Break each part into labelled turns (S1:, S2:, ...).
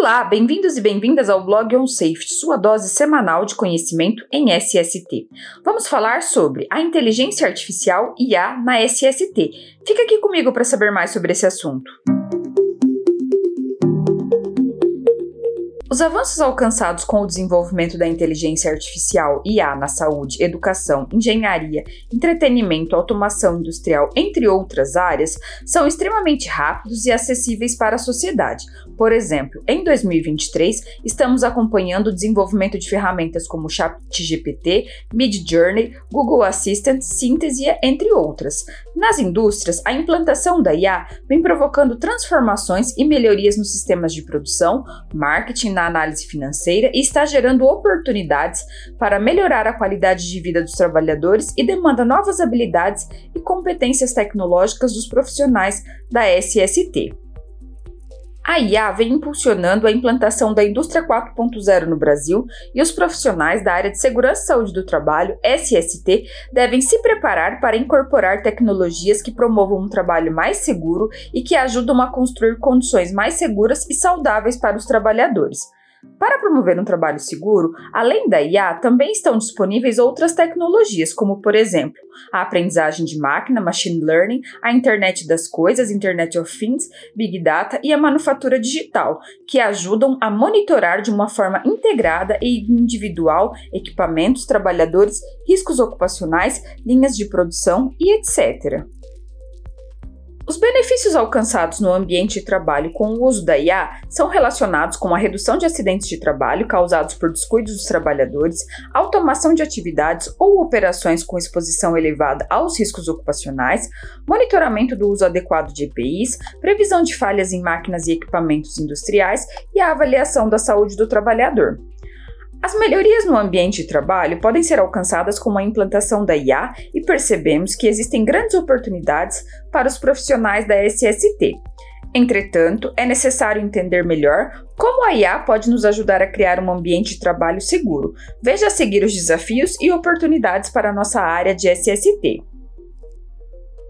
S1: Olá, bem-vindos e bem-vindas ao blog OnSafety, sua dose semanal de conhecimento em SST. Vamos falar sobre a inteligência artificial IA na SST. Fica aqui comigo para saber mais sobre esse assunto. Os avanços alcançados com o desenvolvimento da inteligência artificial IA na saúde, educação, engenharia, entretenimento, automação industrial, entre outras áreas, são extremamente rápidos e acessíveis para a sociedade. Por exemplo, em 2023, estamos acompanhando o desenvolvimento de ferramentas como ChatGPT, Midjourney, Google Assistant, Síntese, entre outras. Nas indústrias, a implantação da IA vem provocando transformações e melhorias nos sistemas de produção, marketing, na análise financeira e está gerando oportunidades para melhorar a qualidade de vida dos trabalhadores e demanda novas habilidades e competências tecnológicas dos profissionais da SST. A IA vem impulsionando a implantação da indústria 4.0 no Brasil e os profissionais da área de segurança e saúde do trabalho, SST, devem se preparar para incorporar tecnologias que promovam um trabalho mais seguro e que ajudam a construir condições mais seguras e saudáveis para os trabalhadores. Para promover um trabalho seguro, além da IA, também estão disponíveis outras tecnologias, como, por exemplo, a aprendizagem de máquina, machine learning, a internet das coisas, Internet of Things, Big Data e a manufatura digital, que ajudam a monitorar de uma forma integrada e individual equipamentos, trabalhadores, riscos ocupacionais, linhas de produção e etc. Os benefícios alcançados no ambiente de trabalho com o uso da IA são relacionados com a redução de acidentes de trabalho causados por descuidos dos trabalhadores, automação de atividades ou operações com exposição elevada aos riscos ocupacionais, monitoramento do uso adequado de EPIs, previsão de falhas em máquinas e equipamentos industriais e a avaliação da saúde do trabalhador. As melhorias no ambiente de trabalho podem ser alcançadas com a implantação da IA e percebemos que existem grandes oportunidades para os profissionais da SST. Entretanto, é necessário entender melhor como a IA pode nos ajudar a criar um ambiente de trabalho seguro. Veja a seguir os desafios e oportunidades para a nossa área de SST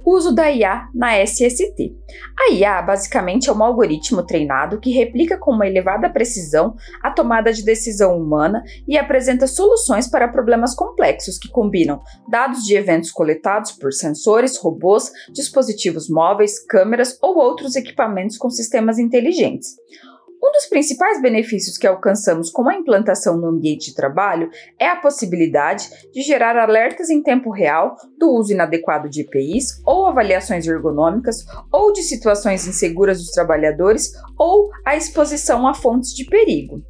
S1: uso da IA na SST. A IA basicamente é um algoritmo treinado que replica com uma elevada precisão a tomada de decisão humana e apresenta soluções para problemas complexos que combinam dados de eventos coletados por sensores, robôs, dispositivos móveis, câmeras ou outros equipamentos com sistemas inteligentes. Um dos principais benefícios que alcançamos com a implantação no ambiente de trabalho é a possibilidade de gerar alertas em tempo real do uso inadequado de EPIs ou avaliações ergonômicas ou de situações inseguras dos trabalhadores ou a exposição a fontes de perigo.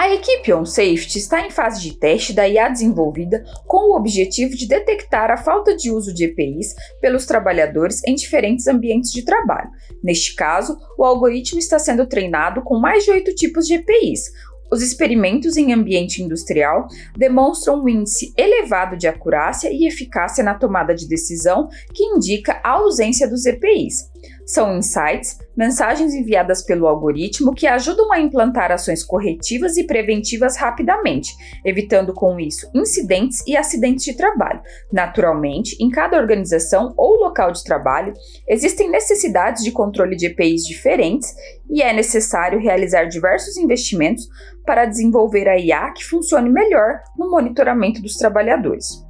S1: A equipe OnSafety está em fase de teste da IA desenvolvida com o objetivo de detectar a falta de uso de EPIs pelos trabalhadores em diferentes ambientes de trabalho. Neste caso, o algoritmo está sendo treinado com mais de oito tipos de EPIs, os experimentos em ambiente industrial demonstram um índice elevado de acurácia e eficácia na tomada de decisão que indica a ausência dos EPIs. São insights, mensagens enviadas pelo algoritmo que ajudam a implantar ações corretivas e preventivas rapidamente, evitando com isso incidentes e acidentes de trabalho. Naturalmente, em cada organização ou local de trabalho, existem necessidades de controle de EPIs diferentes e é necessário realizar diversos investimentos para desenvolver a IA que funcione melhor no monitoramento dos trabalhadores.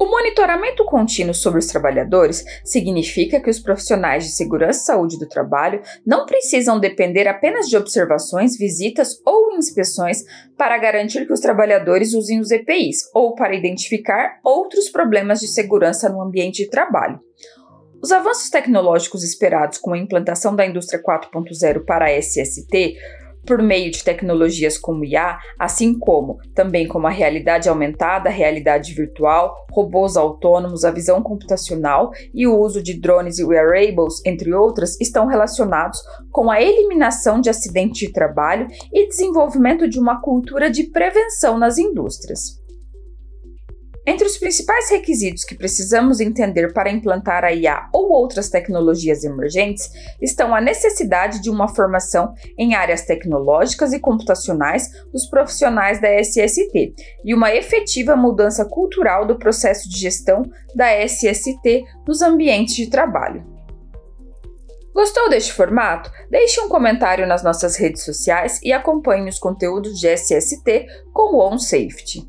S1: O monitoramento contínuo sobre os trabalhadores significa que os profissionais de segurança e saúde do trabalho não precisam depender apenas de observações, visitas ou inspeções para garantir que os trabalhadores usem os EPIs ou para identificar outros problemas de segurança no ambiente de trabalho. Os avanços tecnológicos esperados com a implantação da indústria 4.0 para a SST por meio de tecnologias como IA, assim como também como a realidade aumentada, a realidade virtual, robôs autônomos, a visão computacional e o uso de drones e wearables, entre outras, estão relacionados com a eliminação de acidentes de trabalho e desenvolvimento de uma cultura de prevenção nas indústrias. Entre os principais requisitos que precisamos entender para implantar a IA ou outras tecnologias emergentes estão a necessidade de uma formação em áreas tecnológicas e computacionais dos profissionais da SST e uma efetiva mudança cultural do processo de gestão da SST nos ambientes de trabalho. Gostou deste formato? Deixe um comentário nas nossas redes sociais e acompanhe os conteúdos de SST com o OnSafety.